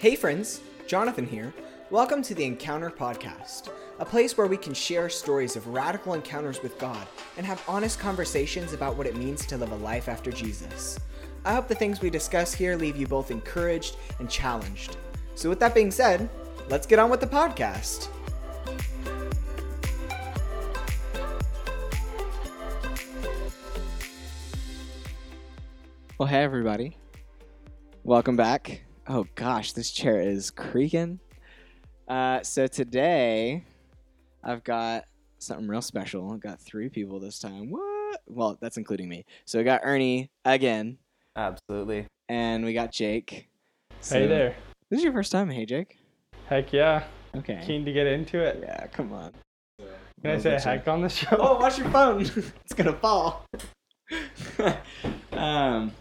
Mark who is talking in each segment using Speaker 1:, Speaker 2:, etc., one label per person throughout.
Speaker 1: Hey, friends, Jonathan here. Welcome to the Encounter Podcast, a place where we can share stories of radical encounters with God and have honest conversations about what it means to live a life after Jesus. I hope the things we discuss here leave you both encouraged and challenged. So, with that being said, let's get on with the podcast. Well, hey, everybody. Welcome back. Oh, gosh, this chair is creaking. Uh, so, today I've got something real special. I've got three people this time. What? Well, that's including me. So, we got Ernie again,
Speaker 2: Absolutely.
Speaker 1: and we got Jake.
Speaker 3: Hey
Speaker 1: So-
Speaker 3: there.
Speaker 1: This is your first time. Hey, Jake.
Speaker 3: Heck yeah.
Speaker 1: Okay.
Speaker 3: Keen to get into it.
Speaker 1: Yeah, come on.
Speaker 3: Can I say heck on the show?
Speaker 1: Oh, watch your phone. it's gonna fall. um.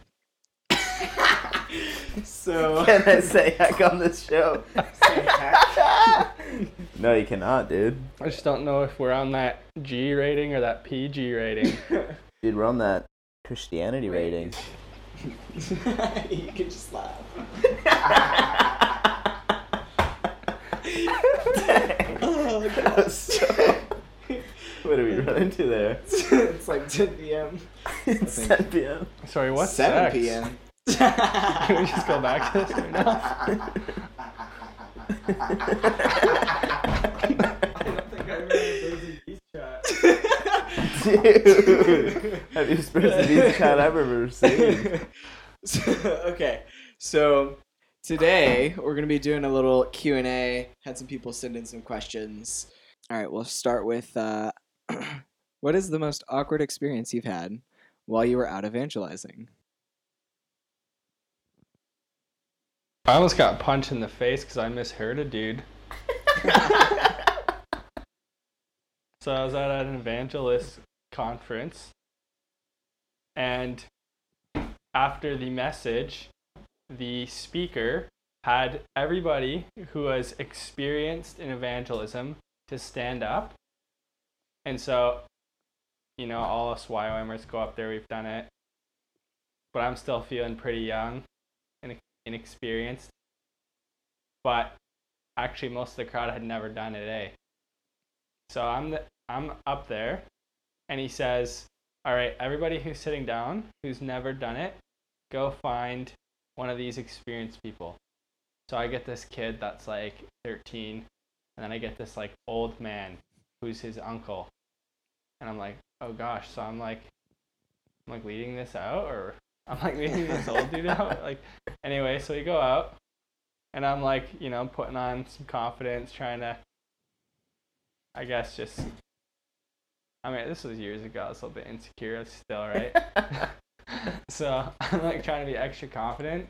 Speaker 1: So.
Speaker 2: Can I say heck on this show? no, you cannot, dude.
Speaker 3: I just don't know if we're on that G rating or that PG rating.
Speaker 2: Dude, we're on that Christianity rating.
Speaker 1: you can just laugh. oh,
Speaker 2: That was so- What did we run into there?
Speaker 1: it's like 10 p.m.
Speaker 2: it's 10 p.m.
Speaker 3: Sorry, what's
Speaker 1: 7
Speaker 3: sex?
Speaker 1: p.m.
Speaker 3: Can we just go back to this right now?
Speaker 2: Dude, have you spent the beach chat I've ever seen?
Speaker 1: So, okay, so today we're gonna be doing a little Q and A. Had some people send in some questions. All right, we'll start with uh, what is the most awkward experience you've had while you were out evangelizing?
Speaker 3: I almost got punched in the face because I misheard a dude. So I was at an evangelist conference, and after the message, the speaker had everybody who was experienced in evangelism to stand up. And so, you know, all us YWAMers go up there, we've done it. But I'm still feeling pretty young inexperienced. But actually, most of the crowd had never done it, eh? So I'm the, I'm up there, and he says, "All right, everybody who's sitting down, who's never done it, go find one of these experienced people." So I get this kid that's like 13, and then I get this like old man who's his uncle, and I'm like, "Oh gosh!" So I'm like, I'm like leading this out, or I'm like leading this old dude out. Like, anyway, so we go out, and I'm like, you know, putting on some confidence, trying to I guess just. I mean, this was years ago. I was a little bit insecure still, right? so I'm like trying to be extra confident.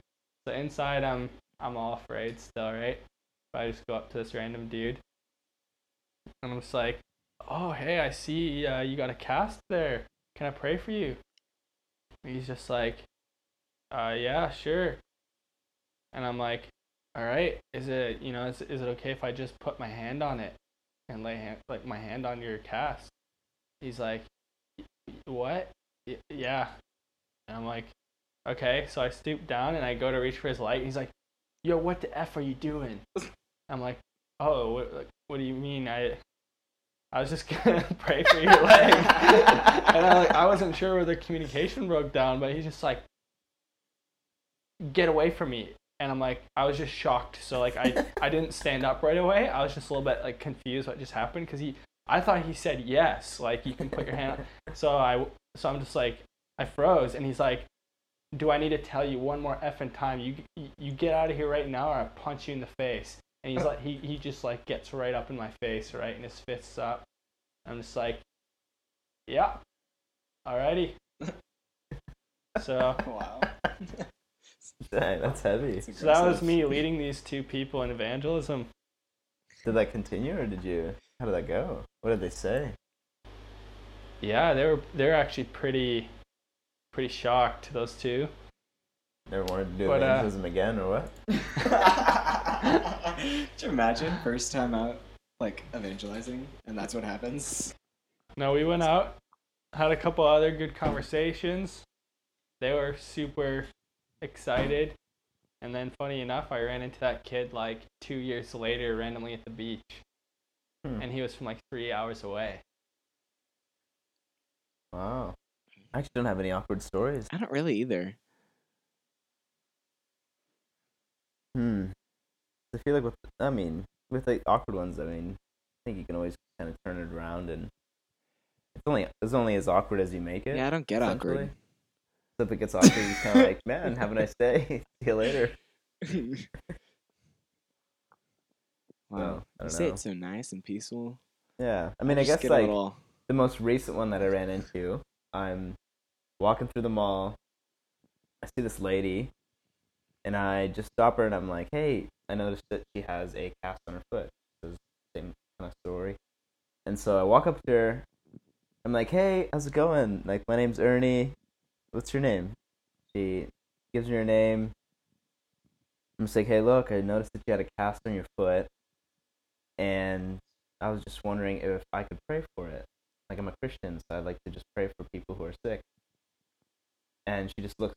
Speaker 3: So inside, I'm I'm all afraid still, right? But I just go up to this random dude, and I'm just like, "Oh, hey, I see uh, you got a cast there. Can I pray for you?" And he's just like, "Uh, yeah, sure." And I'm like, "All right, is it you know is is it okay if I just put my hand on it?" and lay hand, like my hand on your cast. He's like, what? Y- yeah. And I'm like, okay. So I stoop down and I go to reach for his light. He's like, yo, what the f are you doing? I'm like, oh, what, like, what do you mean? I I was just gonna pray for your leg, and I like I wasn't sure where the communication broke down, but he's just like, get away from me and I'm like, I was just shocked. So like, I I didn't stand up right away. I was just a little bit like confused what just happened because he, I thought he said yes, like you can put your hand. So I so I'm just like, I froze, and he's like, Do I need to tell you one more effing time? You you, you get out of here right now, or I punch you in the face. And he's like, he he just like gets right up in my face, right, and his fists up. I'm just like, yeah, alrighty. So
Speaker 1: Wow.
Speaker 2: Dang, that's heavy.
Speaker 3: so that was me leading these two people in evangelism.
Speaker 2: Did that continue or did you? How did that go? What did they say?
Speaker 3: Yeah, they were they're actually pretty pretty shocked those two.
Speaker 2: Never wanted to do
Speaker 3: But, uh,
Speaker 2: evangelism again or what?
Speaker 1: Could you imagine first time out like evangelizing and that's what happens?
Speaker 3: No, we went out, had a couple other good conversations. They were super excited. And then, funny enough, I ran into that kid like two years later randomly at the beach.
Speaker 2: Hmm.
Speaker 3: And he was from like three hours away.
Speaker 2: Wow. I actually don't have any awkward stories.
Speaker 1: I don't really either.
Speaker 2: Hmm. I feel like with I mean with like awkward ones, I mean I think you can always kind of turn it around and it's only it's only as awkward as you make it.
Speaker 1: Yeah, I don't get awkward.
Speaker 2: So if it gets awkward, you're kind of like, man, have a nice day. See you later.
Speaker 1: wow.
Speaker 2: I
Speaker 1: you say it's so nice and peaceful.
Speaker 2: Yeah. I mean, I,
Speaker 1: just
Speaker 2: guess like the most recent one that I ran into, I'm walking through the mall. I see this lady, and I just stop her and I'm like, "Hey, I noticed that she has a cast on her foot." It was the same kind of story. And so I walk up to her. I'm like, "Hey, how's it going? Like, my name's Ernie. What's your name?" She gives me her name. I'm just like, "Hey, look, I noticed that you had a cast on your foot, and I was just wondering if I could pray for it." like I'm a Christian, so I'd like to just pray for people who are sick. And she just looks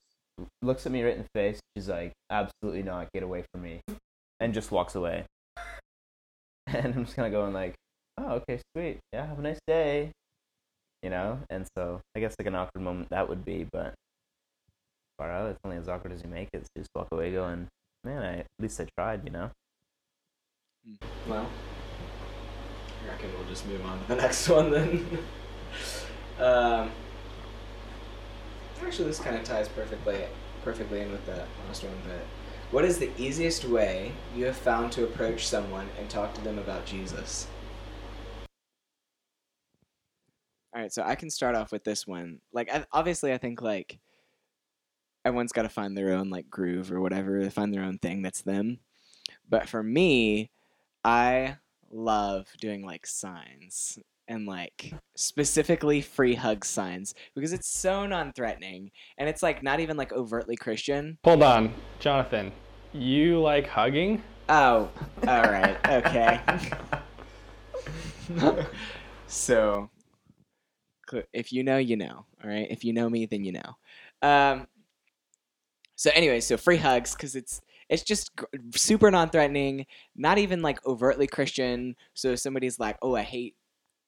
Speaker 2: looks at me right in the face. She's like, "Absolutely not! Get away from me!" And just walks away. And I'm just kind of going like, "Oh, okay, sweet. Yeah, have a nice day." You know. And so I guess like an awkward moment that would be, but far out, it's only as awkward as you make it. So just walk away going, "Man, I at least I tried," you know.
Speaker 1: Well, I reckon we'll just move on to the next one then. um, actually, this kind of ties perfectly perfectly in with that last one. But what is the easiest way you have found to approach someone and talk to them about Jesus? All right, so I can start off with this one. Like, obviously, I think like everyone's got to find their own like groove or whatever, find their own thing that's them. But for me, I love doing like signs and like specifically free hug signs because it's so non-threatening and it's like not even like overtly Christian.
Speaker 3: Hold on, Jonathan. You like hugging?
Speaker 1: Oh, all right, okay. so, if you know, you know. All right. If you know me, then you know. Um. So anyway, so free hugs because it's it's just gr- super non-threatening, not even like overtly Christian. So if somebody's like, "Oh, I hate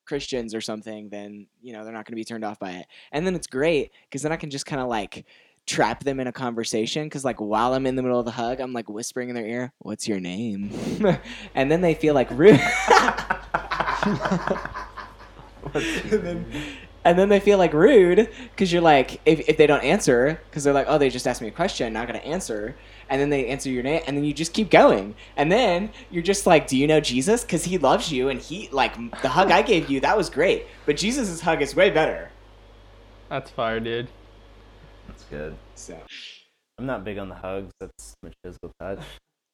Speaker 1: Christians" or something, then you know they're not going to be turned off by it. And then it's great because then I can just kind of like trap them in a conversation because like while I'm in the middle of the hug, I'm like whispering in their ear, "What's your name?" and then they feel like rude. and, then, and then they feel like rude because you're like if, if they don't answer because they're like oh they just asked me a question not gonna answer and then they answer your name and then you just keep going and then you're just like do you know jesus because he loves you and he like the hug i gave you that was great but jesus' hug is way better
Speaker 3: That's fire, dude.
Speaker 2: That's good.
Speaker 1: so
Speaker 2: I'm not big on the hugs. That's much physical touch.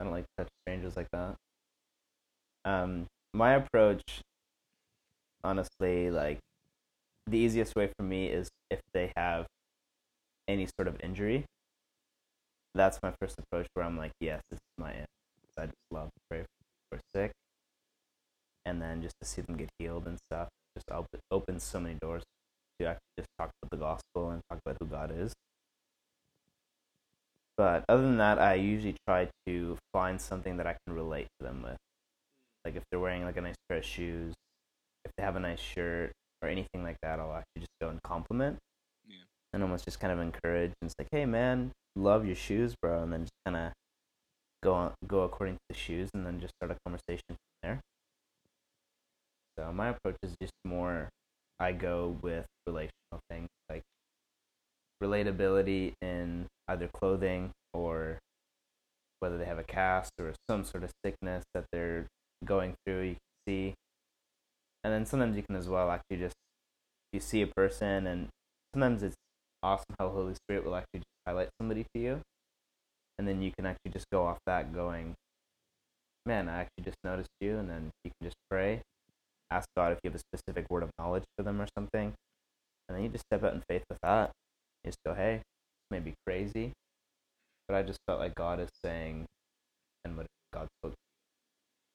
Speaker 2: I don't like to touch strangers like that. Um, my approach, honestly, like the easiest way for me is if they have any sort of injury. That's my first approach where I'm like, yes, this is my end. I just love to pray for sick, and then just to see them get healed and stuff, just op- opens so many doors to actually just talk about the gospel and talk about who God is. But other than that, I usually try to find something that I can relate to them with. Like if they're wearing like a nice pair of shoes, if they have a nice shirt or anything like that, I'll actually just go and compliment.
Speaker 1: Yeah.
Speaker 2: And almost just kind of encourage and it's like, hey man, love your shoes, bro, and then just kind of go on, go according to the shoes, and then just start a conversation from there. So my approach is just more, I go with relational things like relatability in either clothing or whether they have a cast or some sort of sickness that they're going through you can see and then sometimes you can as well actually just you see a person and sometimes it's awesome how holy spirit will actually just highlight somebody to you and then you can actually just go off that going man i actually just noticed you and then you can just pray. Ask god if you have a specific word of knowledge for them or something and then you just step out in faith with that. You just go hey this may be crazy but i just felt like god is saying and what god spoke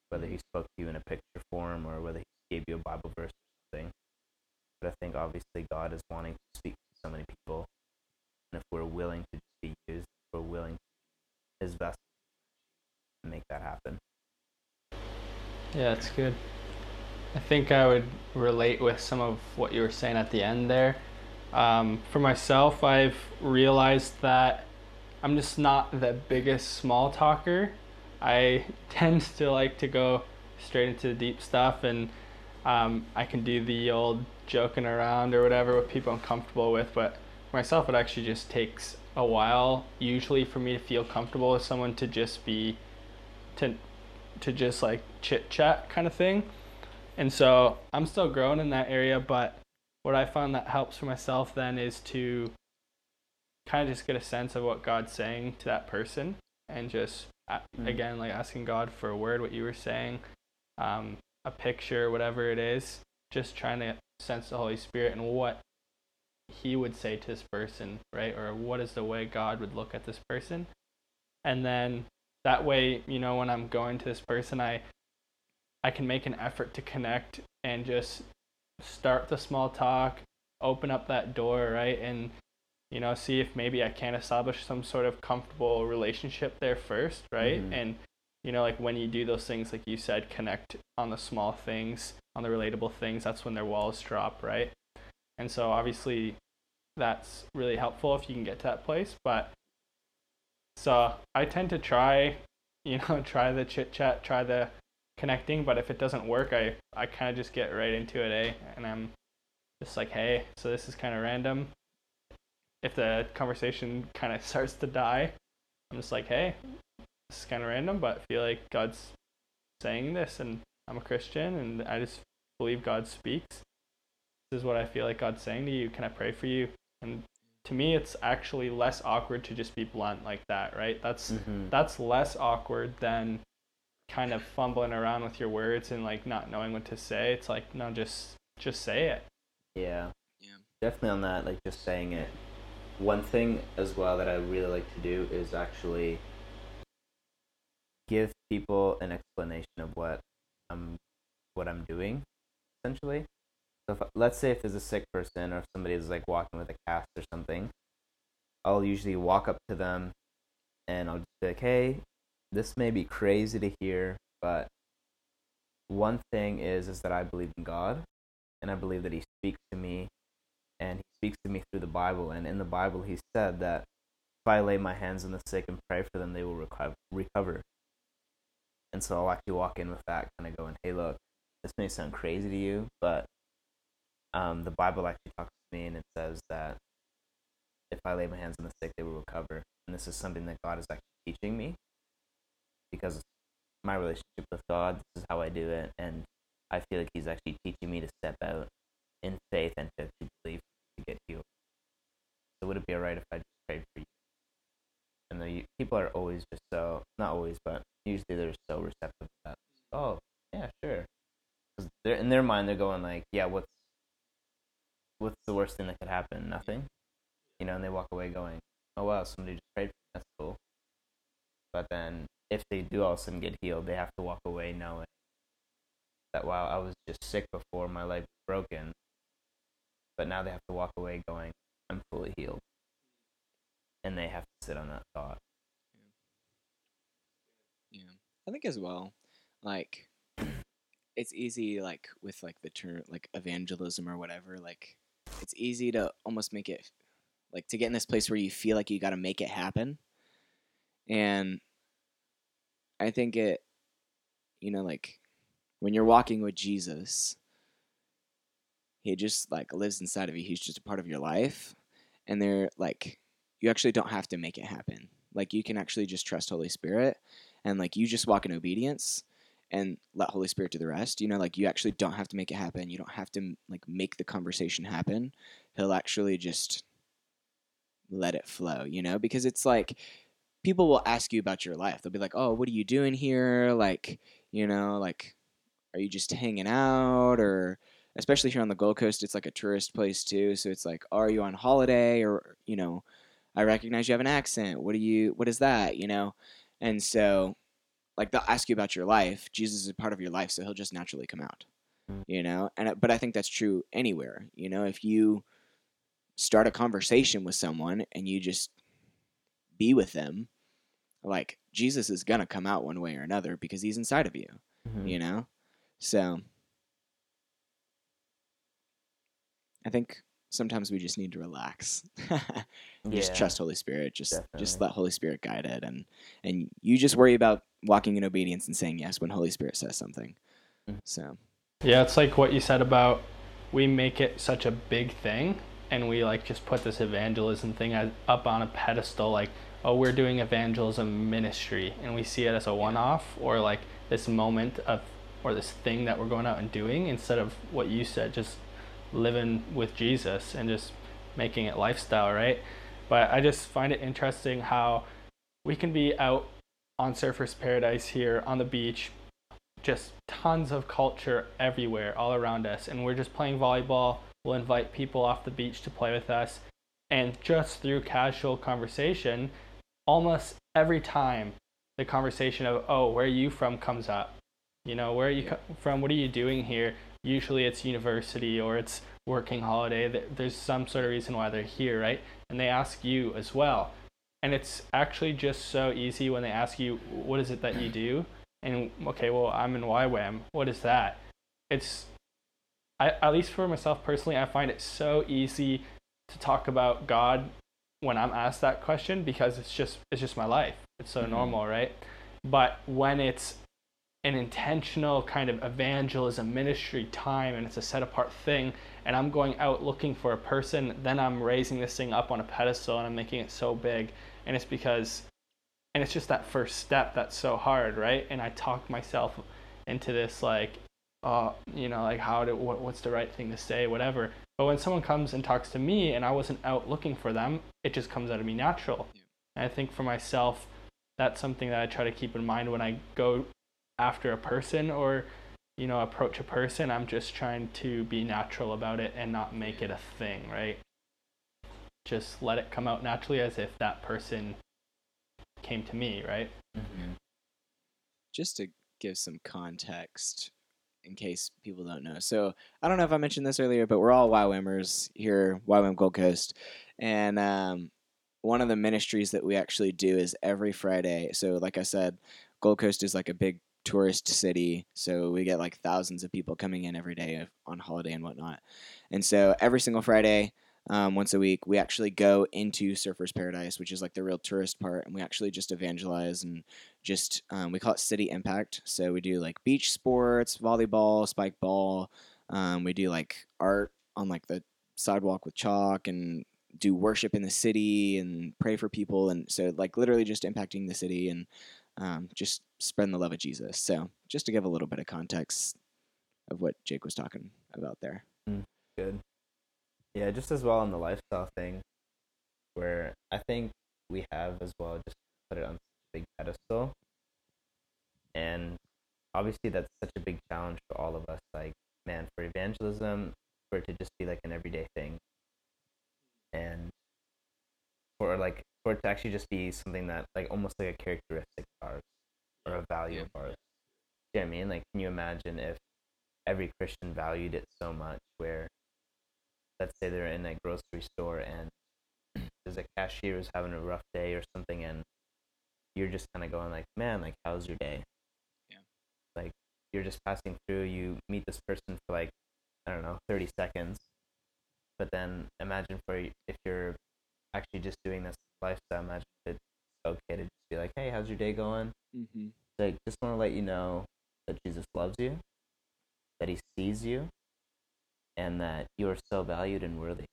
Speaker 2: whether he spoke to you in a picture form or whether he gave you a bible verse or something. But i think obviously god is wanting to speak to so many people and if we're willing to just be used we're willing to his best to make that happen.
Speaker 3: Yeah, that's good. I think I would relate with some of what you were saying at the end there. Um, for myself, I've realized that I'm just not the biggest small talker. I tend to like to go straight into the deep stuff, and um, I can do the old joking around or whatever with people I'm comfortable with. But myself, it actually just takes a while, usually, for me to feel comfortable with someone to just be, to, to just like chit chat kind of thing. And so I'm still growing in that area, but what I found that helps for myself then is to kind of just get a sense of what God's saying to that person and just mm. again like asking God for a word what you were saying um, a picture whatever it is just trying to sense the Holy Spirit and what he would say to this person right or what is the way God would look at this person and then that way you know when I'm going to this person I I can make an effort to connect and just start the small talk, open up that door, right? And you know, see if maybe I can establish some sort of comfortable relationship there first, right? Mm-hmm. And you know, like when you do those things, like you said, connect on the small things, on the relatable things, that's when their walls drop, right? And so obviously that's really helpful if you can get to that place. But so I tend to try, you know, try the chit chat, try the connecting, but if it doesn't work, I, I kind of just get right into it, eh? And I'm just like, hey, so this is kind of random. If the conversation kind of starts to die, I'm just like, hey, this is kind of random, but I feel like God's saying this, and I'm a Christian, and I just believe God speaks. This is what I feel like God's saying to you. Can I pray for you? And to me, it's actually less awkward to just be blunt like that, right? That's mm-hmm. that's less awkward than kind of fumbling around with your words and like not knowing what to say. It's like no, just just say it.
Speaker 2: Yeah. Yeah. Definitely on that, like just saying it. One thing as well that I really like to do is actually give people an explanation of what I'm what I'm doing, essentially. So if, let's say if there's a sick person or if somebody is like walking with a cast or something, I'll usually walk up to them and I'll just be like, "Hey, this may be crazy to hear, but one thing is is that I believe in God and I believe that he speaks to me and he speaks to me through the Bible and in the Bible he said that if I lay my hands on the sick and pray for them they will recover. And so I'll actually walk in with that kind of going, "Hey, look, this may sound crazy to you, but um, the Bible actually talks to me and it says that if I lay my hands on the sick, they will recover. And this is something that God is actually teaching me because my relationship with God, this is how I do it, and I feel like He's actually teaching me to step out in faith and to, to believe to get healed. So would it be alright if I just prayed for you? And the people are always just so not always, but usually they're so receptive to that. Oh, yeah, sure. Because they're in their mind, they're going like, yeah, what's what's the worst thing that could happen? Nothing, you know. And they walk away going, oh wow, somebody just prayed. for me. That's cool. But then if they do all of a sudden get healed, they have to walk away knowing that while I was just sick before, my leg was broken, but now they have to walk away going, I'm fully healed. And they have to sit on that thought.
Speaker 1: Yeah. yeah. I think as well, like, it's easy, like, with, like, the term, like, evangelism or whatever, like, it's easy to almost make it, like, to get in this place where you feel like you got to make it happen. And I think it, you know, like when you're walking with Jesus, he just like lives inside of you. He's just a part of your life. And they're like, you actually don't have to make it happen. Like you can actually just trust Holy Spirit and like you just walk in obedience and let Holy Spirit do the rest. You know, like you actually don't have to make it happen. You don't have to like make the conversation happen. He'll actually just let it flow, you know, because it's like people will ask you about your life. They'll be like, "Oh, what are you doing here? Like, you know, like, are you just hanging out?" Or especially here on the Gold Coast, it's like a tourist place too. So it's like, "Are you on holiday?" Or you know, I recognize you have an accent. What do you? What is that? You know, and so like they'll ask you about your life. Jesus is a part of your life, so he'll just naturally come out. You know, and but I think that's true anywhere. You know, if you start a conversation with someone and you just be with them like Jesus is gonna come out one way or another because he's inside of you,
Speaker 2: Mhm.
Speaker 1: you know? So I think sometimes we just need to relax. and Just trust Holy Spirit. Just just let Holy Spirit guide it and and you just worry about walking in obedience and saying yes when Holy Spirit says something.
Speaker 2: Mhm.
Speaker 1: So
Speaker 3: Yeah, it's like what you said about we make it such a big thing and we like just put this evangelism thing up on a pedestal like oh we're doing evangelism ministry and we see it as a one-off or like this moment of or this thing that we're going out and doing instead of what you said just living with Jesus and just making it lifestyle, right? But I just find it interesting how we can be out on Surfers Paradise here on the beach, just tons of culture everywhere, all around us, and we're just playing volleyball. We'll invite people off the beach to play with us, and just through casual conversation, almost every time the conversation of "Oh, where are you from?" comes up. You know, where are you from? What are you doing here? Usually, it's university or it's working holiday. There's some sort of reason why they're here, right? And they ask you as well. And it's actually just so easy when they ask you, "What is it that you do?" And okay, well, I'm in YWAM. What is that? It's, I at least for myself personally, I find it so easy to talk about God when I'm asked that question because it's just it's just my life. It's so
Speaker 1: Mhm.
Speaker 3: normal, right? But when it's an intentional kind of evangelism ministry time and it's a set apart thing and I'm going out looking for a person, then I'm raising this thing up on a pedestal and I'm making it so big. And it's because and it's just that first step that's so hard, right? And I talk myself into this like uh, you know, like how to what, what's the right thing to say, whatever. But when someone comes and talks to me and I wasn't out looking for them, it just comes out of me natural. And I think for myself, that's something that I try to keep in mind when I go after a person or you know approach a person. I'm just trying to be natural about it and not make it a thing, right? Just let it come out naturally as if that person came to me, right?
Speaker 2: Mhm.
Speaker 1: just to give some context in case people don't know. So I don't know if I mentioned this earlier, but we're all YWAMers here, YWAM Gold Coast, and um, one of the ministries that we actually do is every Friday. So like I said, Gold Coast is like a big tourist city, so we get like thousands of people coming in every day on holiday and whatnot. And so every single Friday, um, once a week, we actually go into Surfers Paradise, which is like the real tourist part, and we actually just evangelize and just um, we call it city impact. So we do like beach sports, volleyball, spike ball. Um, we do like art on like the sidewalk with chalk and do worship in the city and pray for people and so like literally just impacting the city and um, just spreading the love of Jesus. So just to give a little bit of context of what Jake was talking about there.
Speaker 2: Mm, good. Yeah, just as well on the lifestyle thing, where I think we have as well just put it on a big pedestal, and obviously that's such a big challenge for all of us. Like, man, for evangelism, for it to just be like an everyday thing, and for like for it to actually just be something that like almost like a characteristic of ours or a value
Speaker 1: Yeah.
Speaker 2: of ours. You know what I mean? Like, can you imagine if every Christian valued it so much where let's say they're in a grocery store and there's a cashier who's having a rough day or something and you're just kind of going like man like how's your day
Speaker 1: Yeah.
Speaker 2: like you're just passing through you meet this person for like i don't know 30 seconds but then imagine for if you're actually just doing this lifestyle imagine if it's okay to just be like hey how's your day going
Speaker 1: Mm-hmm.
Speaker 2: like just want to let you know that Jesus loves you, that he sees you, and that you are so valued and worthy.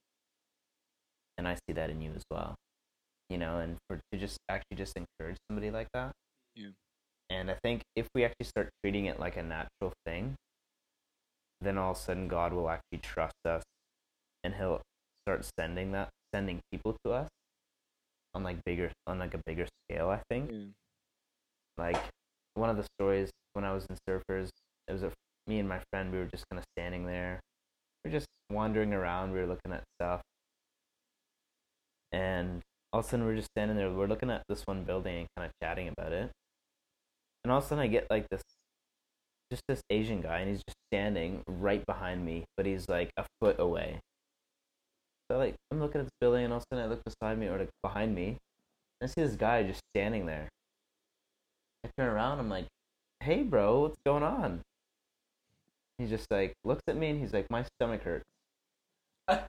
Speaker 2: And I see that in you as well. You know, and for to just actually just encourage somebody like that.
Speaker 1: Yeah.
Speaker 2: And I think if we actually start treating it like a natural thing, then all of a sudden God will actually trust us and he'll start sending that sending people to us on like bigger on like a bigger scale, I think
Speaker 1: Yeah.
Speaker 2: like one of the stories when I was in Surfers, it was a, me and my friend. We were just kind of standing there. We were just wandering around. We were looking at stuff, and all of a sudden we're just standing there. We're looking at this one building and kind of chatting about it. And all of a sudden I get like this, just this Asian guy, and he's just standing right behind me, but he's like a foot away. So like I'm looking at this building, and all of a sudden I look beside me or like behind me, and I see this guy just standing there I turn around. I'm like, "Hey, bro, what's going on?" He just like looks at me and he's like, "My stomach hurts." I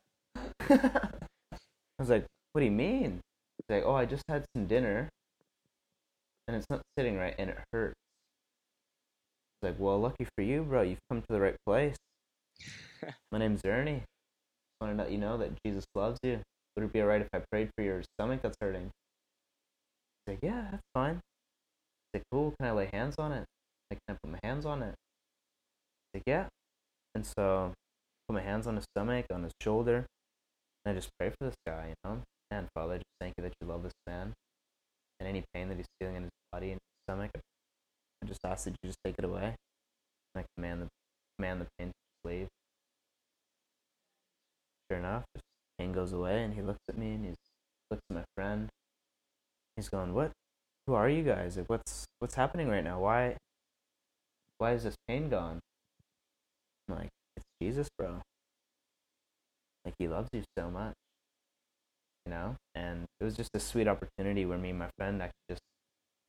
Speaker 2: was like, "What do you mean?" He's like, "Oh, I just had some dinner, and it's not sitting right, and it hurts." I was like, "Well, lucky for you, bro. You've come to the right place. My name's Ernie. Want to let you know that Jesus loves you. Would it be alright if I prayed for your stomach that's hurting?" He's like, "Yeah, that's fine." He's like, "Cool. Can I lay hands on it? Like, can I put my hands on it?" He's like, "Yeah." And so, put my hands on his stomach, on his shoulder, and I just pray for this guy. You know, and Father, just thank you that you love this man, and any pain that he's feeling in his body and his stomach, I just ask that you just take it away. And I command the command the pain to leave. Sure enough, just pain goes away, and he looks at me and he's looks at my friend. He's going, "What? Who are you guys? Like, what's what's happening right now? Why? Why is this pain gone?" I'm like, "It's Jesus, bro. Like, he loves you so much, you know." And it was just a sweet opportunity where me and my friend actually just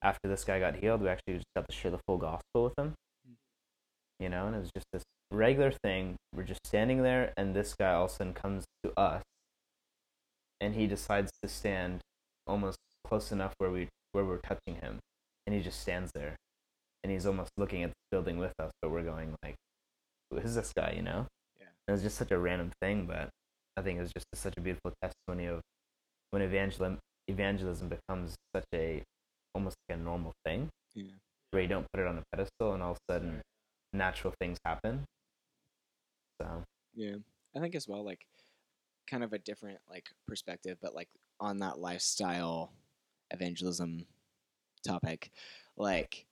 Speaker 2: after this guy got healed, we actually just got to share the full gospel with him. You know, and it was just this regular thing. We're just standing there, and this guy all of a sudden comes to us, and he decides to stand almost close enough where we where we're touching him, and he just stands there, and he's almost looking at the building with us, but we're going like, "Who is this guy?" You know?
Speaker 1: Yeah.
Speaker 2: It was just such a random thing, but I think it was just such a beautiful testimony of when evangelism evangelism becomes such a almost like a normal thing
Speaker 1: Yeah.
Speaker 2: where you don't put it on a pedestal and all of a sudden natural things happen. So
Speaker 1: Yeah. I think as well, like kind of a different like perspective, but like on that lifestyle evangelism topic, like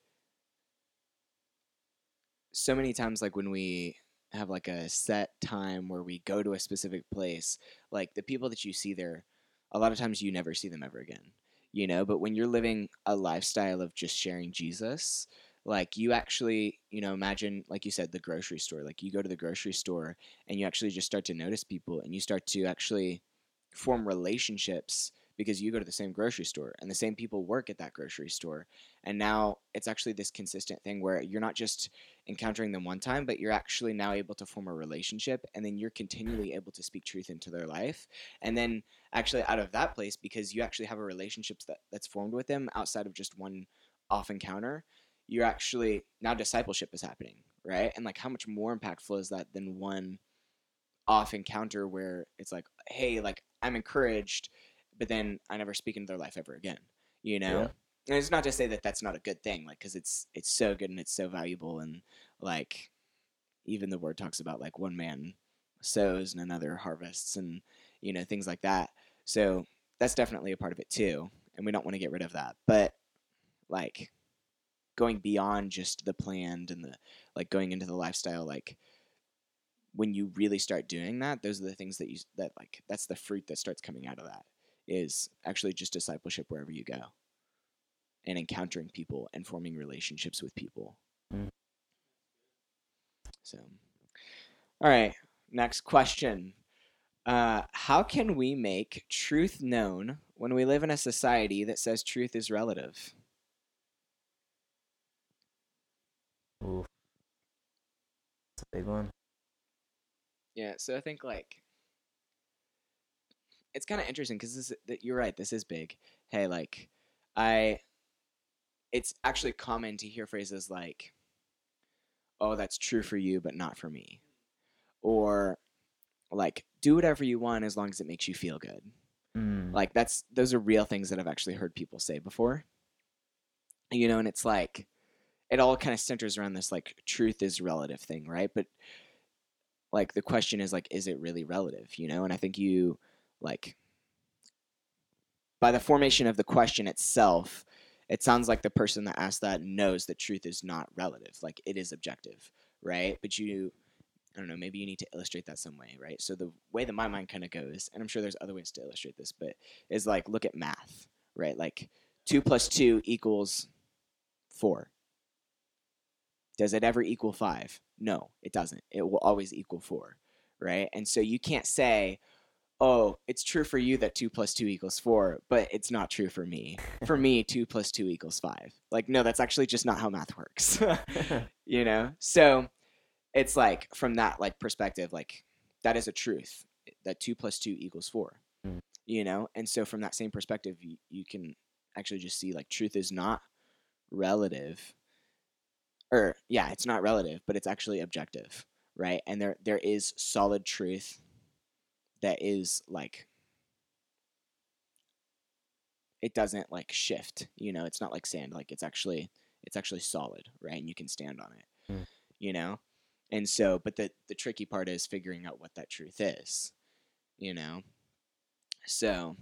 Speaker 1: so many times like when we have like a set time where we go to a specific place, like the people that you see there, a lot of times you never see them ever again. You know, but when you're living a lifestyle of just sharing Jesus, like you actually, you know, imagine like you said the grocery store. Like you go to the grocery store and you actually just start to notice people and you start to actually form relationships because you go to the same grocery store and the same people work at that grocery store and now it's actually this consistent thing where you're not just encountering them one time but you're actually now able to form a relationship and then you're continually able to speak truth into their life and then actually out of that place because you actually have a relationship that, that's formed with them outside of just one off encounter you're actually now discipleship is happening right? And like how much more impactful is that than one off encounter where it's like hey like i'm encouraged but then i never speak into their life ever again you know?
Speaker 2: Yeah.
Speaker 1: and it's not to say that that's not a good thing like because it's it's so good and it's so valuable and like even the word talks about like one man sows and another harvests and you know things like that. So that's definitely a part of it too and we don't want to get rid of that but like going beyond just the planned and the like going into the lifestyle like when you really start doing that those are the things that you that like that's the fruit that starts coming out of that is actually just discipleship wherever you go and encountering people and forming relationships with people.
Speaker 2: Mm.
Speaker 1: so all right next question. Uh, how can we make truth known when we live in a society that says truth is relative
Speaker 2: oof. It's a big one.
Speaker 1: Yeah, so I think like it's kind of interesting because this that you're right. This is big. Hey, like I, it's actually common to hear phrases like, "Oh, that's true for you, but not for me," or like, "Do whatever you want as long as it makes you feel good."
Speaker 2: Mm.
Speaker 1: Like that's those are real things that I've actually heard people say before. You know, and it's like it all kind of centers around this like truth is relative thing, right? But like the question is like is it really relative, you know? And I think you like by the formation of the question itself, it sounds like the person that asked that knows that truth is not relative, like it is objective, right? But you I don't know, maybe you need to illustrate that some way, right? So the way that my mind kind of goes, and I'm sure there's other ways to illustrate this, but is like look at math, right? Like two plus two equals four. Does it ever equal five? No, it doesn't. It will always equal four, right? And so you can't say, oh, it's true for you that two plus two equals four, but it's not true for me. For me, two plus two equals five. Like, no, that's actually just not how math works. you know? So it's like from that like perspective, like that is a truth that two plus two equals four.
Speaker 2: Mm.
Speaker 1: You know? And so from that same perspective, you, you can actually just see like truth is not relative. Or yeah, it's not relative, but it's actually objective, right? And there there is solid truth that is like it doesn't like shift you know it's not like sand like it's actually it's actually solid right and you can stand on it
Speaker 2: Mm.
Speaker 1: you know and so but the the tricky part is figuring out what that truth is you know so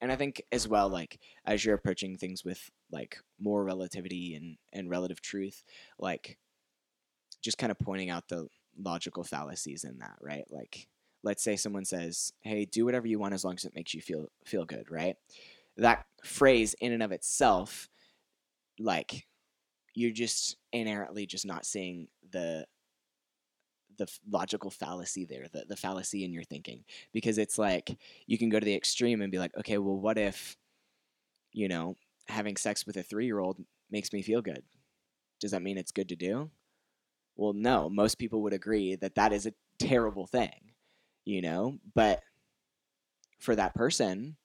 Speaker 1: and i think as well like as you're approaching things with like more relativity and and relative truth like just kind of pointing out the logical fallacies in that right like let's say someone says, "Hey, do whatever you want as long as it makes you feel feel good," right? That phrase in and of itself like you're just inherently just not seeing the the logical fallacy there, the the fallacy in your thinking because it's like you can go to the extreme and be like, "Okay, well what if you know, having sex with a 3-year-old makes me feel good?" Does that mean it's good to do? Well, no, most people would agree that that is a terrible thing you know but for that person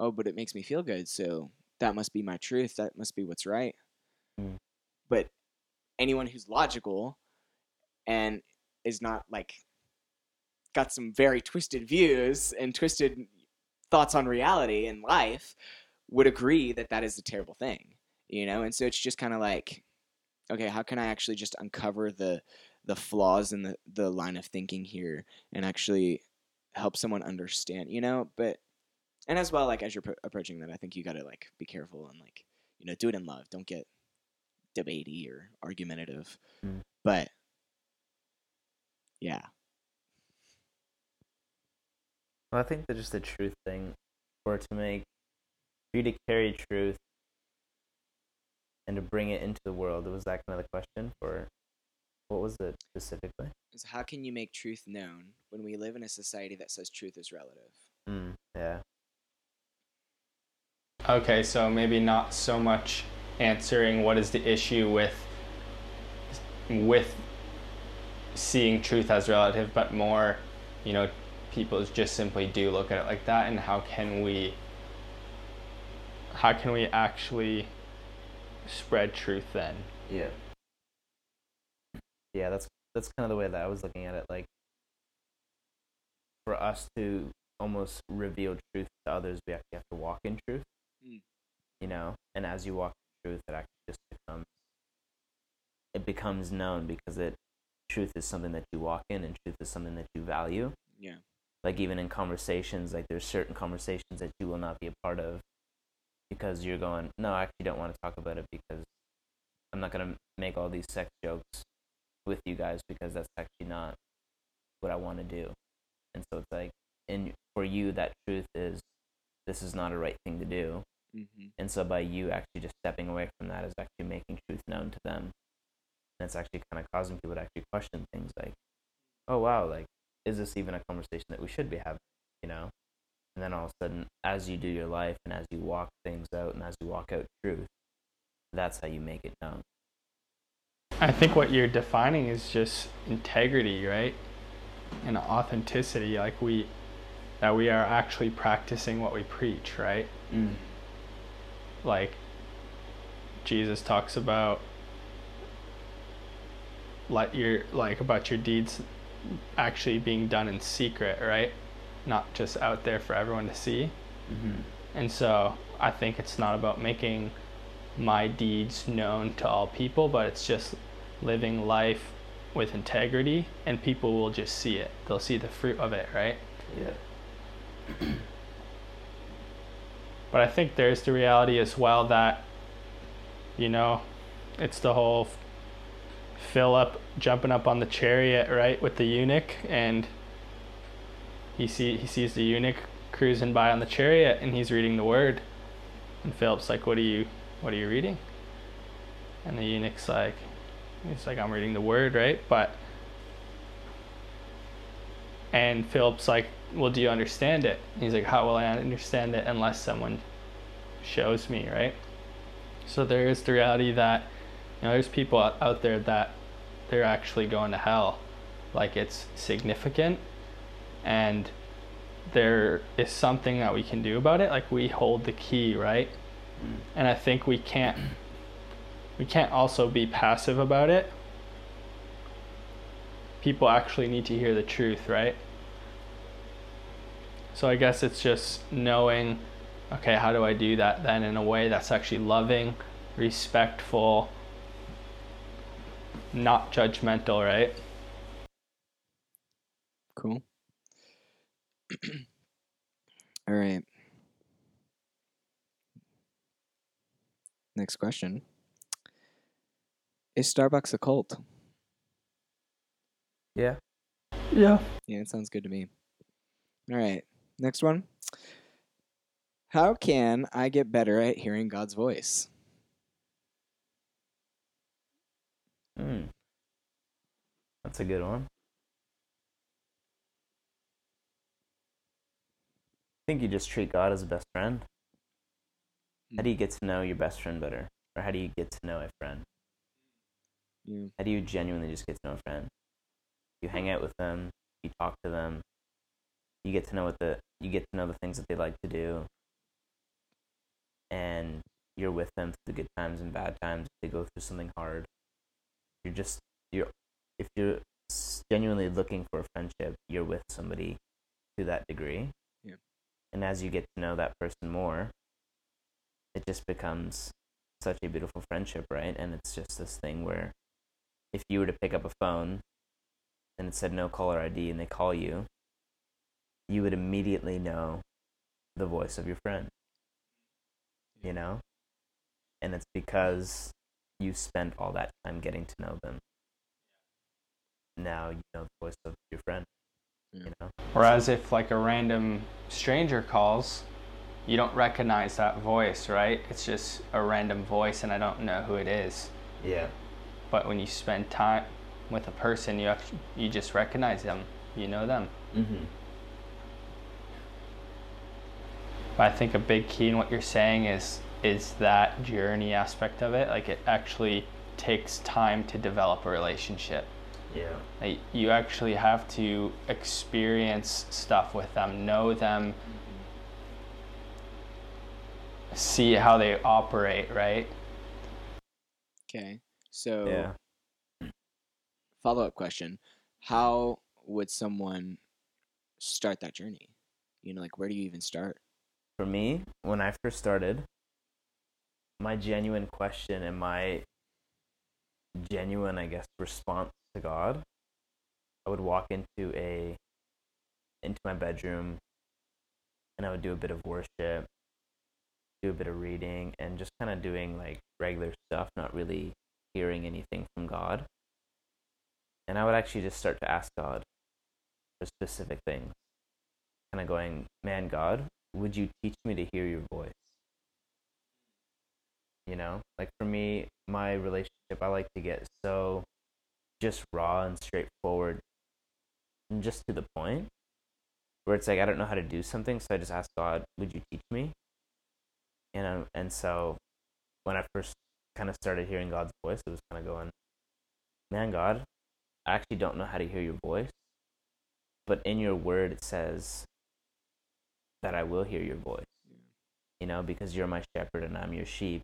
Speaker 1: oh but it makes me feel good so that must be my truth that must be what's right
Speaker 2: Mm.
Speaker 1: but anyone who's logical and is not like got some very twisted views and twisted thoughts on reality and life would agree that that is a terrible thing you know? And so it's just kind of like okay how can i actually just uncover the the flaws in the, the line of thinking here and actually help someone understand you know? But and as well like as you're pro- approaching that i think you got to like be careful and like you know do it in love. Don't get debatey or argumentative.
Speaker 2: Mm.
Speaker 1: but yeah.
Speaker 2: Well, I think that just the truth thing, for to make, for you to carry truth and to bring it into the world, was that kind of the question for, what was it specifically?
Speaker 1: is how can you make truth known when we live in a society that says truth is relative
Speaker 2: Mm, yeah.
Speaker 3: Okay, so maybe not so much answering what is the issue with with seeing truth as relative, but more, you know, people just simply do look at it like that and how can we how can we actually spread truth then?
Speaker 2: Yeah. Yeah, that's that's kind of the way that I was looking at it. Like, for us to almost reveal truth to others, we actually have to walk in truth.
Speaker 1: Mm.
Speaker 2: You know, and as you walk in truth, it actually just becomes it becomes known because it truth is something that you walk in, and truth is something that you value.
Speaker 1: yeah
Speaker 2: Like even in conversations, like there's certain conversations that you will not be a part of because you're going, no, I actually don't want to talk about it because I'm not gonna make all these sex jokes with you guys because that's actually not what I want to do. And so it's like, and for you, that truth is this is not a right thing to do.
Speaker 1: mm-hmm.
Speaker 2: And so by you actually just stepping away from that is actually making truth known to them. And it's actually kind of causing people to actually question things like, oh wow, like is this even a conversation that we should be having? You know? And then all of a sudden, as you do your life and as you walk things out and as you walk out truth, that's how you make it known.
Speaker 3: I think what you're defining is just integrity, right? And authenticity, like we that we are actually practicing what we preach, right?
Speaker 2: Mm.
Speaker 3: like Jesus talks about like your like about your deeds actually being done in secret, right? Not just out there for everyone to see.
Speaker 2: Mm-hmm.
Speaker 3: And so I think it's not about making my deeds known to all people, but it's just living life with integrity and people will just see it. They'll see the fruit of it, right?
Speaker 2: Yeah.
Speaker 3: But I think there's the reality as well that, you know, it's the whole Philip jumping up on the chariot, right, with the eunuch, and he see he sees the eunuch cruising by on the chariot, and he's reading the word, and Philip's like, "What are you, what are you reading?" And the eunuch's like, he's like, "I'm reading the word, right?" But And Philip's like, Well, do you understand it? And he's like, How will I understand it unless someone shows me, right? So there is the reality that, you know, there's people out out there that they're actually going to hell. Like it's significant. And there is something that we can do about it. Like we hold the key, right? And I think we can't we can't also be passive about it. People actually need to hear the truth, right? So I guess it's just knowing okay, how do I do that then in a way that's actually loving, respectful, not judgmental, right?
Speaker 1: Cool. All right. Next question. Is Starbucks a cult?
Speaker 2: Yeah.
Speaker 3: Yeah.
Speaker 1: Yeah, it sounds good to me. All right. Next one. How can I get better at hearing God's voice?
Speaker 2: Hmm. That's a good one. Think you just treat God as a best friend. How do you hmm. get to know your best friend better? Or how do you get to know a friend?
Speaker 1: Yeah.
Speaker 2: How do you genuinely just get to know a friend? You hang out with them, you talk to them, you get to know what the you get to know the things that they like to do. And you're with them through the good times and bad times. If they go through something hard. You're just you're if you're genuinely looking for a friendship, you're with somebody to that degree. And as you get to know that person more, it just becomes such a beautiful friendship, right? And it's just this thing where if you were to pick up a phone and it said no caller ID and they call you, you would immediately know the voice of your friend. You know? And it's because you spent all that time getting to know them. Now you know the voice of your friend.
Speaker 1: Yeah.
Speaker 2: You know?
Speaker 3: Whereas if like a random stranger calls, you don't recognize that voice, right? It's just a random voice and I don't know who it is.
Speaker 2: Yeah.
Speaker 3: But when you spend time with a person, you actually, you just recognize them. You know them.
Speaker 2: Mm-hmm.
Speaker 3: But I think a big key in what you're saying is is that journey aspect of it. Like it actually takes time to develop a relationship.
Speaker 2: Yeah.
Speaker 3: Like you actually have to experience stuff with them, know them, see how they operate, right?
Speaker 1: Okay. So,
Speaker 2: Yeah.
Speaker 1: follow up question How would someone start that journey? You know, like where do you even start?
Speaker 2: For me, when I first started, my genuine question and my genuine, I guess, response to God, I would walk into a into my bedroom and I would do a bit of worship, do a bit of reading, and just kind of doing like regular stuff, not really hearing anything from God. And I would actually just start to ask God for specific things. Kind of going, man, God, would you teach me to hear your voice? You know, like for me, my relationship, I like to get so just raw and straightforward and just to the point where it's like, I don't know how to do something. So I just ask God, would you teach me? And, um, and so when I first kind of started hearing God's voice, it was kind of going, man, God, I actually don't know how to hear your voice. But in your word, it says that I will hear your voice. You know, because you're my shepherd and I'm your sheep.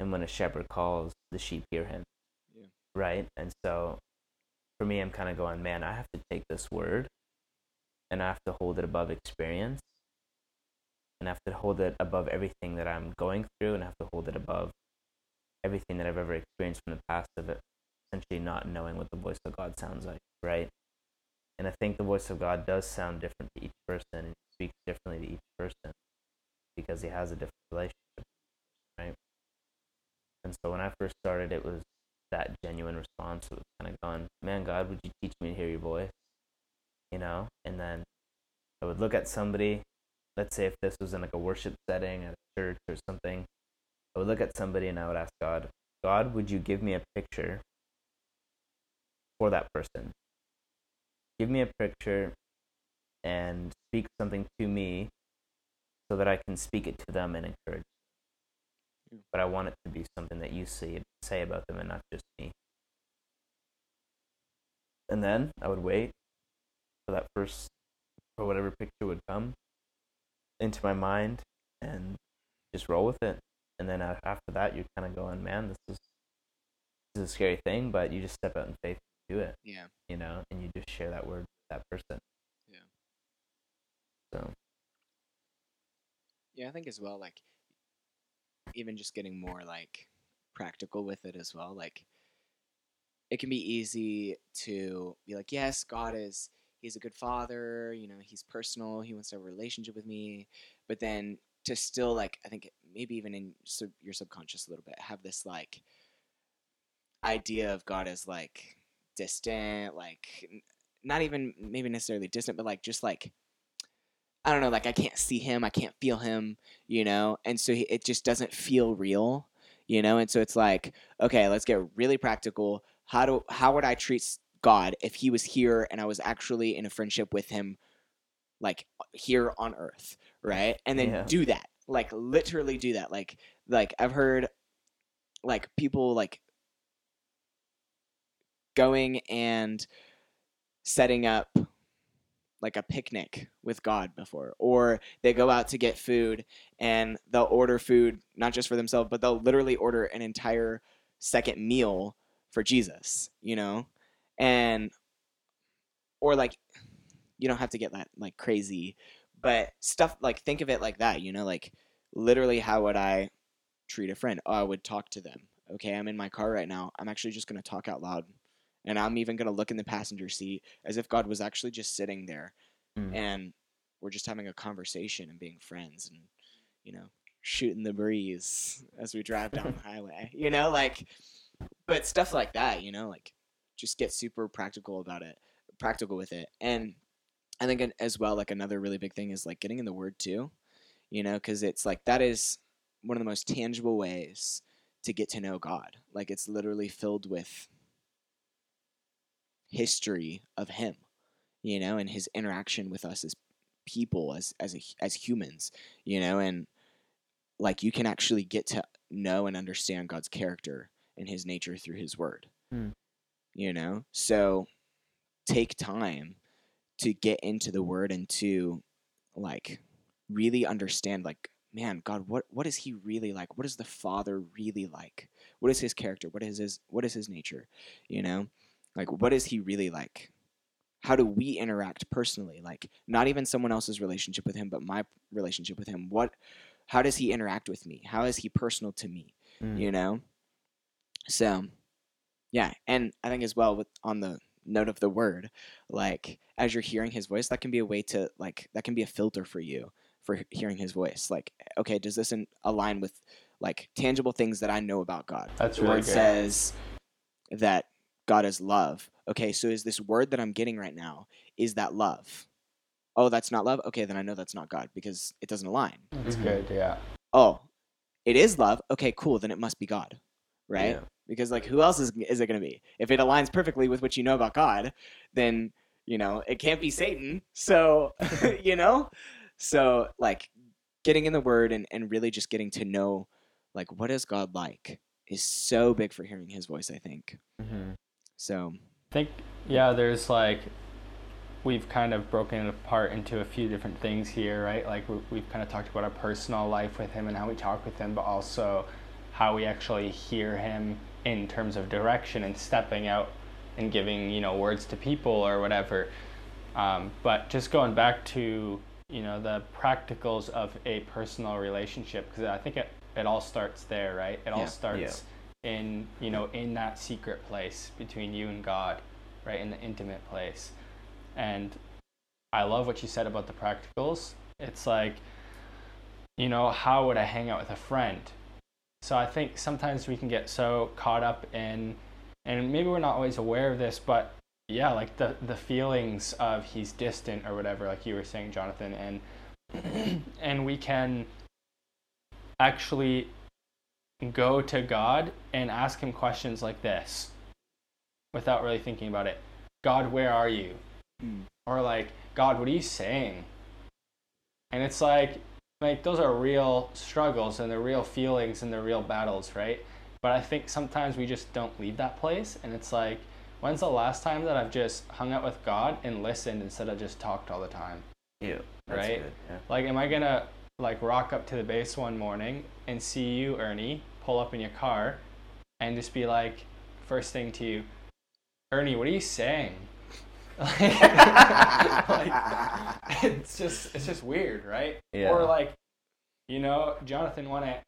Speaker 2: And when a shepherd calls, the sheep hear him. Right? And so for me, I'm kind of going, man, I have to take this word and I have to hold it above experience. And I have to hold it above everything that I'm going through and I have to hold it above everything that I've ever experienced from the past of it, essentially not knowing what the voice of God sounds like, right? And I think the voice of God does sound different to each person and speaks differently to each person because he has a different relationship, right? And so when I first started, it was that genuine response. Was kind of going, man, God, would you teach me to hear your voice? You know? And then I would look at somebody, let's say if this was in like a worship setting at a church or something, I would look at somebody and I would ask God, God, would you give me a picture for that person? Give me a picture and speak something to me so that I can speak it to them and encourage. But I want it to be something that you see say about them and not just me. And then I would wait for that first or whatever picture would come into my mind and just roll with it. And then after that, you're kind of going, man, this is this is a scary thing, but you just step out in faith and do it,
Speaker 1: Yeah.
Speaker 2: you know, and you just share that word with that person.
Speaker 1: Yeah.
Speaker 2: So
Speaker 1: Yeah, I think as well, like even just getting more like practical with it as well. Like it can be easy to be like, yes, God is he's a good father, you know, he's personal, he wants to have a relationship with me, but then to still like I think maybe even in sub- your subconscious a little bit have this like idea of God as like distant, like not even maybe necessarily distant, but like just like I don't know, like I can't see him, I can't feel him, you know, and so he, it just doesn't feel real, you know, and so it's like, okay, let's get really practical. How do how would I treat God if he was here and I was actually in a friendship with him, like here on Earth, right? And then
Speaker 2: Yeah.
Speaker 1: do that, like literally do that, like like I've heard, like people like going and setting up like a picnic with God before, or they go out to get food and they'll order food not just for themselves, but they'll literally order an entire second meal for Jesus, you know, and or like you don't have to get that like crazy, but stuff like think of it like that, you know, like literally how would I treat a friend? Oh, I would talk to them. Okay, I'm in my car right now. I'm actually just gonna talk out loud and I'm even going to look in the passenger seat as if God was actually just sitting there
Speaker 2: Mm.
Speaker 1: and we're just having a conversation and being friends and you know shooting the breeze as we drive down the highway you know like but stuff like that you know like just get super practical about it practical with it and i think as well like another really big thing is like getting in the word too you know because it's like that is one of the most tangible ways to get to know god like it's literally filled with history of him you know and his interaction with us as people as as a, as humans you know and like you can actually get to know and understand God's character and his nature through his word.
Speaker 2: Hmm.
Speaker 1: you know? So take time to get into the word and to like really understand like man god what what is he really like? What is the father really like? What is his character? What is his what is his nature? You know like what is he really like? How do we interact personally? Like not even someone else's relationship with him but my relationship with him. What how does he interact with me? How is he personal to me?
Speaker 2: Mm.
Speaker 1: you know? So yeah and i think as well with on the note of the word like as you're hearing his voice that can be a way to like that can be a filter for you for hearing his voice. Like okay does this in, align with like tangible things that i know about god?
Speaker 3: That's
Speaker 1: the
Speaker 3: really
Speaker 1: word
Speaker 3: good.
Speaker 1: says that god is love okay so is this word that i'm getting right now is that love oh that's not love okay then i know that's not god because it doesn't align
Speaker 3: That's
Speaker 2: Mhm.
Speaker 3: good. Yeah.
Speaker 1: oh it is love okay cool then it must be god right
Speaker 2: Yeah.
Speaker 1: because like who else is, is it going to be if it aligns perfectly with what you know about god then you know it can't be satan so you know so like getting in the word and, and really just getting to know like what is god like is so big for hearing his voice i think
Speaker 2: Mhm.
Speaker 1: So
Speaker 3: I think yeah, there's like we've kind of broken it apart into a few different things here, right? Like we- we've kind of talked about our personal life with him and how we talk with him, but also how we actually hear him in terms of direction and stepping out and giving you know words to people or whatever. Um, but just going back to you know the practicals of a personal relationship because I think it, it all starts there, right? It all
Speaker 1: Yeah.
Speaker 3: starts in you know in that secret place between you and God, right? In the intimate place. And I love what you said about the practicals. It's like you know, how would I hang out with a friend? So I think sometimes we can get so caught up in and maybe we're not always aware of this, but yeah, like the the feelings of he's distant or whatever, like you were saying, Jonathan, and and we can actually go to God and ask him questions like this without really thinking about it. God, where are you?
Speaker 1: Mm.
Speaker 3: or like god what are you saying and it's like like those are real struggles and the real feelings and the real battles right but i think sometimes we just don't leave that place and it's like when's the last time that i've just hung out with god and listened instead of just talked all the time.
Speaker 2: That's
Speaker 3: Right?
Speaker 2: Good. Yeah.
Speaker 3: like am i gonna like rock up to the base one morning and see you ernie pull up in your car and just be like first thing to you ernie what are you saying like, it's just it's just weird, right?
Speaker 2: Yeah.
Speaker 3: Or like, you know, Jonathan want to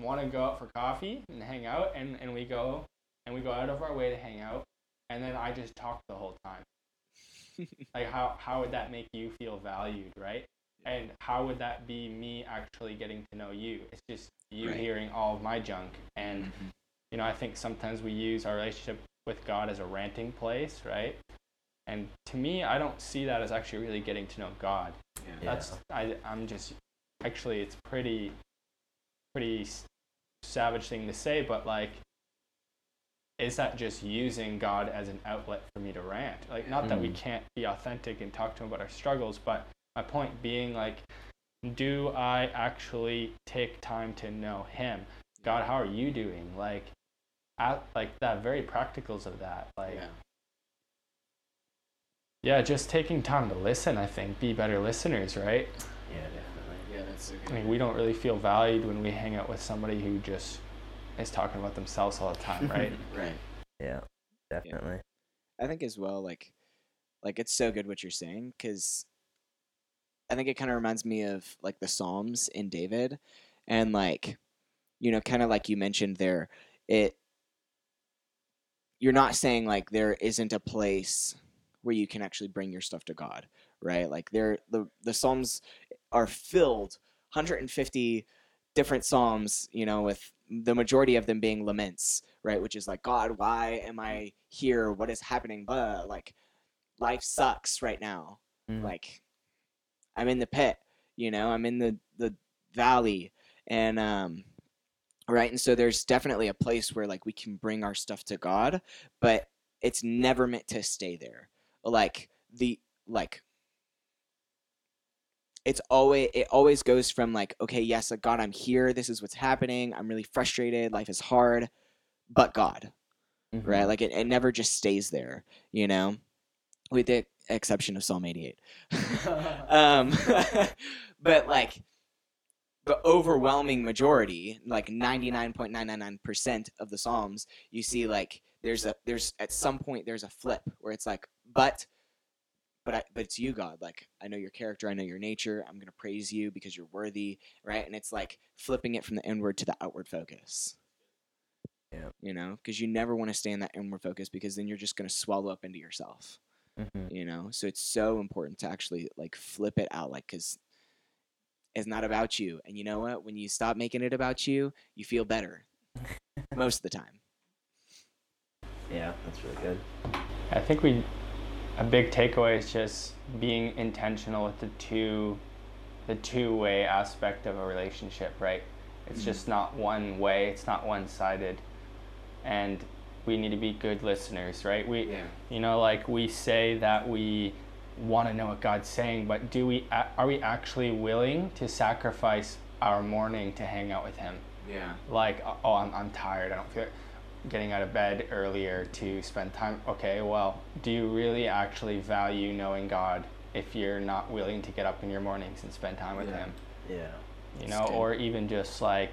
Speaker 3: want to go out for coffee and hang out, and and we go and we go out of our way to hang out, and then I just talk the whole time. like how how would that make you feel valued, right? And how would that be me actually getting to know you? It's just you
Speaker 1: Right.
Speaker 3: hearing all of my junk, and
Speaker 1: Mhm.
Speaker 3: you know, I think sometimes we use our relationship with God as a ranting place, right? And to me, I don't see that as actually really getting to know God.
Speaker 1: Yeah.
Speaker 2: Yeah.
Speaker 3: That's I I'm just actually it's pretty pretty savage thing to say, but like is that just using God as an outlet for me to rant? Like not that we
Speaker 2: Mm.
Speaker 3: can't be authentic and talk to him about our struggles, but my point being like do I actually take time to know him? God, how are you doing? Like at, like that very practicals of that. Like
Speaker 1: yeah.
Speaker 3: yeah, just taking time to listen, I think, be better listeners, right?
Speaker 2: Yeah, definitely.
Speaker 1: Yeah, that's so
Speaker 3: I
Speaker 1: good.
Speaker 3: mean, we don't really feel valued when we hang out with somebody who just is talking about themselves all the time, right?
Speaker 1: Right.
Speaker 2: Yeah, definitely.
Speaker 1: I think as well, like, like it's so good what you're saying because I think it kind of reminds me of like the Psalms in David, and like, you know, kind of like you mentioned there, it. You're not saying like there isn't a place where you can actually bring your stuff to God, right? Like there, the the Psalms are filled 150 different psalms, you know, with the majority of them being laments, right? Which is like, God, why am I here? What is happening? But like, life sucks right now.
Speaker 2: Mm.
Speaker 1: Like, I'm in the pit, you know, I'm in the the valley, and um, right, and so there's definitely a place where like we can bring our stuff to God, but it's never meant to stay there. Like the like it's always it always goes from like okay yes like god i'm here this is what's happening i'm really frustrated life is hard but god
Speaker 2: Mhm.
Speaker 1: right like it, it never just stays there you know with the exception of psalm 88 um but like the overwhelming majority like 99.999% of the psalms you see like there's a there's at some point there's a flip where it's like but but I, but it's you god. Like i know your character i know your nature i'm going to praise you because you're worthy right? And it's like flipping it from the inward to the outward focus.
Speaker 2: Yeah.
Speaker 1: you know? Because you never want to stay in that inward focus because then you're just going to swallow up into yourself
Speaker 2: Mhm.
Speaker 1: you know so it's so important to actually like flip it out like because it's not about you and you know what when you stop making it about you you feel better most of the time
Speaker 2: Yeah, that's really good.
Speaker 3: I think we a big takeaway is just being intentional with the two the two way aspect of a relationship, right? It's just not one way, it's not one sided. And we need to be good listeners, right? We
Speaker 1: Yeah.
Speaker 3: you know like we say that we want to know what God's saying, but do we are we actually willing to sacrifice our morning to hang out with him?
Speaker 1: yeah
Speaker 3: like oh, oh I'm, I'm tired i don't feel getting out of bed earlier to spend time okay well do you really actually value knowing god if you're not willing to get up in your mornings and spend time with
Speaker 1: Yeah.
Speaker 3: him
Speaker 2: Yeah.
Speaker 3: you know or even just like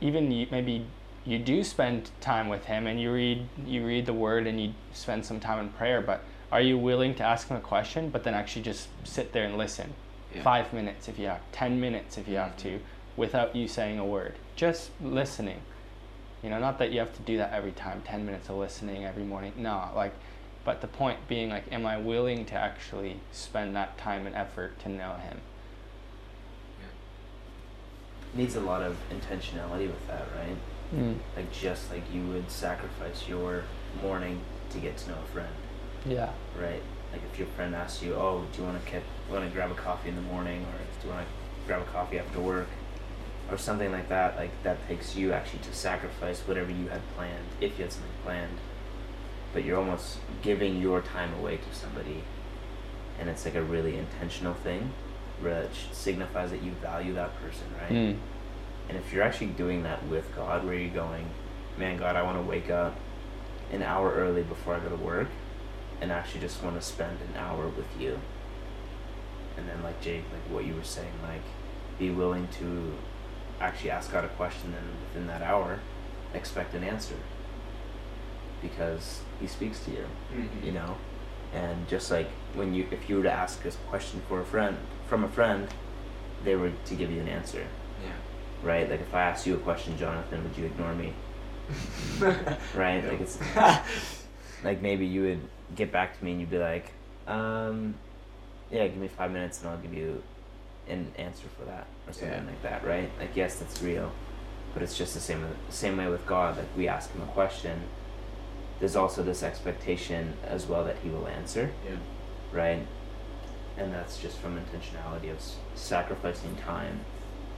Speaker 3: even you, maybe you do spend time with him and you read you read the word and you spend some time in prayer but are you willing to ask him a question but then actually just sit there and listen?
Speaker 1: Yeah.
Speaker 3: five minutes if you have 10 minutes if you have to mm-hmm. without you saying a word. Just listening. You know not that you have to do that every time 10 minutes of listening every morning. No like but the point being like am i willing to actually spend that time and effort to know him?
Speaker 2: Needs a lot of intentionality with that, right?
Speaker 3: Mm.
Speaker 2: Like just like you would sacrifice your morning to get to know a friend,
Speaker 3: yeah
Speaker 2: right? Like if your friend asks you, "Oh, do you want to want to grab a coffee in the morning, or do you want to grab a coffee after work?" or something like that, like that takes you actually to sacrifice whatever you had planned, if you had something planned. But you're almost giving your time away to somebody and it's like a really intentional thing, which signifies that you value that person, right?
Speaker 3: Mm.
Speaker 2: And if you're actually doing that with God, where you're going, man, God, I want to wake up an hour early before I go to work, and actually just want to spend an hour with you. And then, like Jake, like what you were saying, like be willing to actually ask God a question, and within that hour, expect an answer. Because He speaks to you, mm-hmm. you know, and just like when you, if you were to ask a question for a friend from a friend, they were to give you an answer
Speaker 1: Yeah.
Speaker 2: Right? Like if I asked you a question, Jonathan, would you ignore me? right? Like it's like maybe you would get back to me and you'd be like, um, yeah, give me five minutes and I'll give you an answer for that or something
Speaker 1: Yeah.
Speaker 2: like that, right? Like yes, that's real, but it's just the same same way with God. Like we ask Him a question, there's also this expectation as well that He will answer,
Speaker 1: Yeah.
Speaker 2: right? And that's just from intentionality of sacrificing time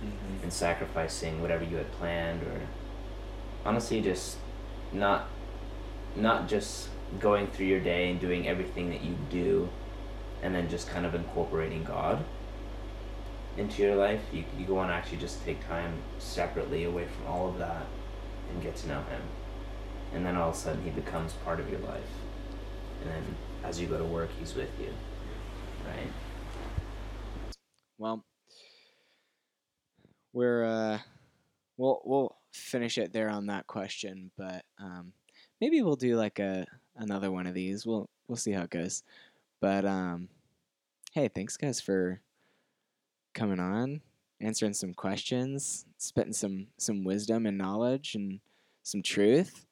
Speaker 1: Mm-hmm.
Speaker 2: and sacrificing whatever you had planned or honestly just not not just going through your day and doing everything that you do and then just kind of incorporating God into your life. You, you want to actually just take time separately away from all of that and get to know him. And then all of a sudden he becomes part of your life. And then as you go to work he's with you. Right?
Speaker 1: Well, we're uh, we'll we'll finish it there on that question, but um, maybe we'll do like a another one of these. We'll we'll see how it goes. But um, hey, thanks guys for coming on, answering some questions, spitting some some wisdom and knowledge and some truth.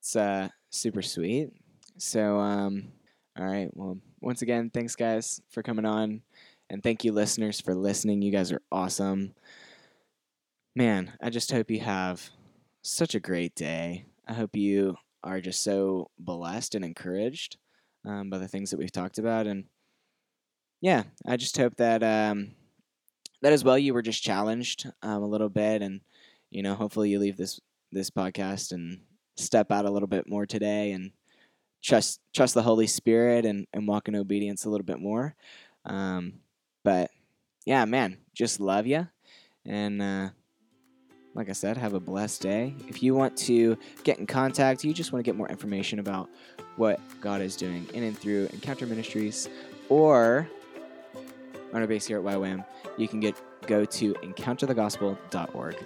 Speaker 1: It's uh super sweet. So um, all right. Well, once again, thanks guys for coming on. And thank you, listeners, for listening. You guys are awesome. Man, I just hope you have such a great day. I hope you are just so blessed and encouraged um, by the things that we've talked about. And yeah, I just hope that um, that as well you were just challenged um, a little bit, and you know, hopefully you leave this this podcast and step out a little bit more today and trust trust the Holy Spirit and, and walk in obedience a little bit more. Um, but yeah, man, just love you. And uh, like I said, have a blessed day. If you want to get in contact, you just want to get more information about what God is doing in and through Encounter Ministries or on our base here at YWAM, you can get go to encounterthegospel.org.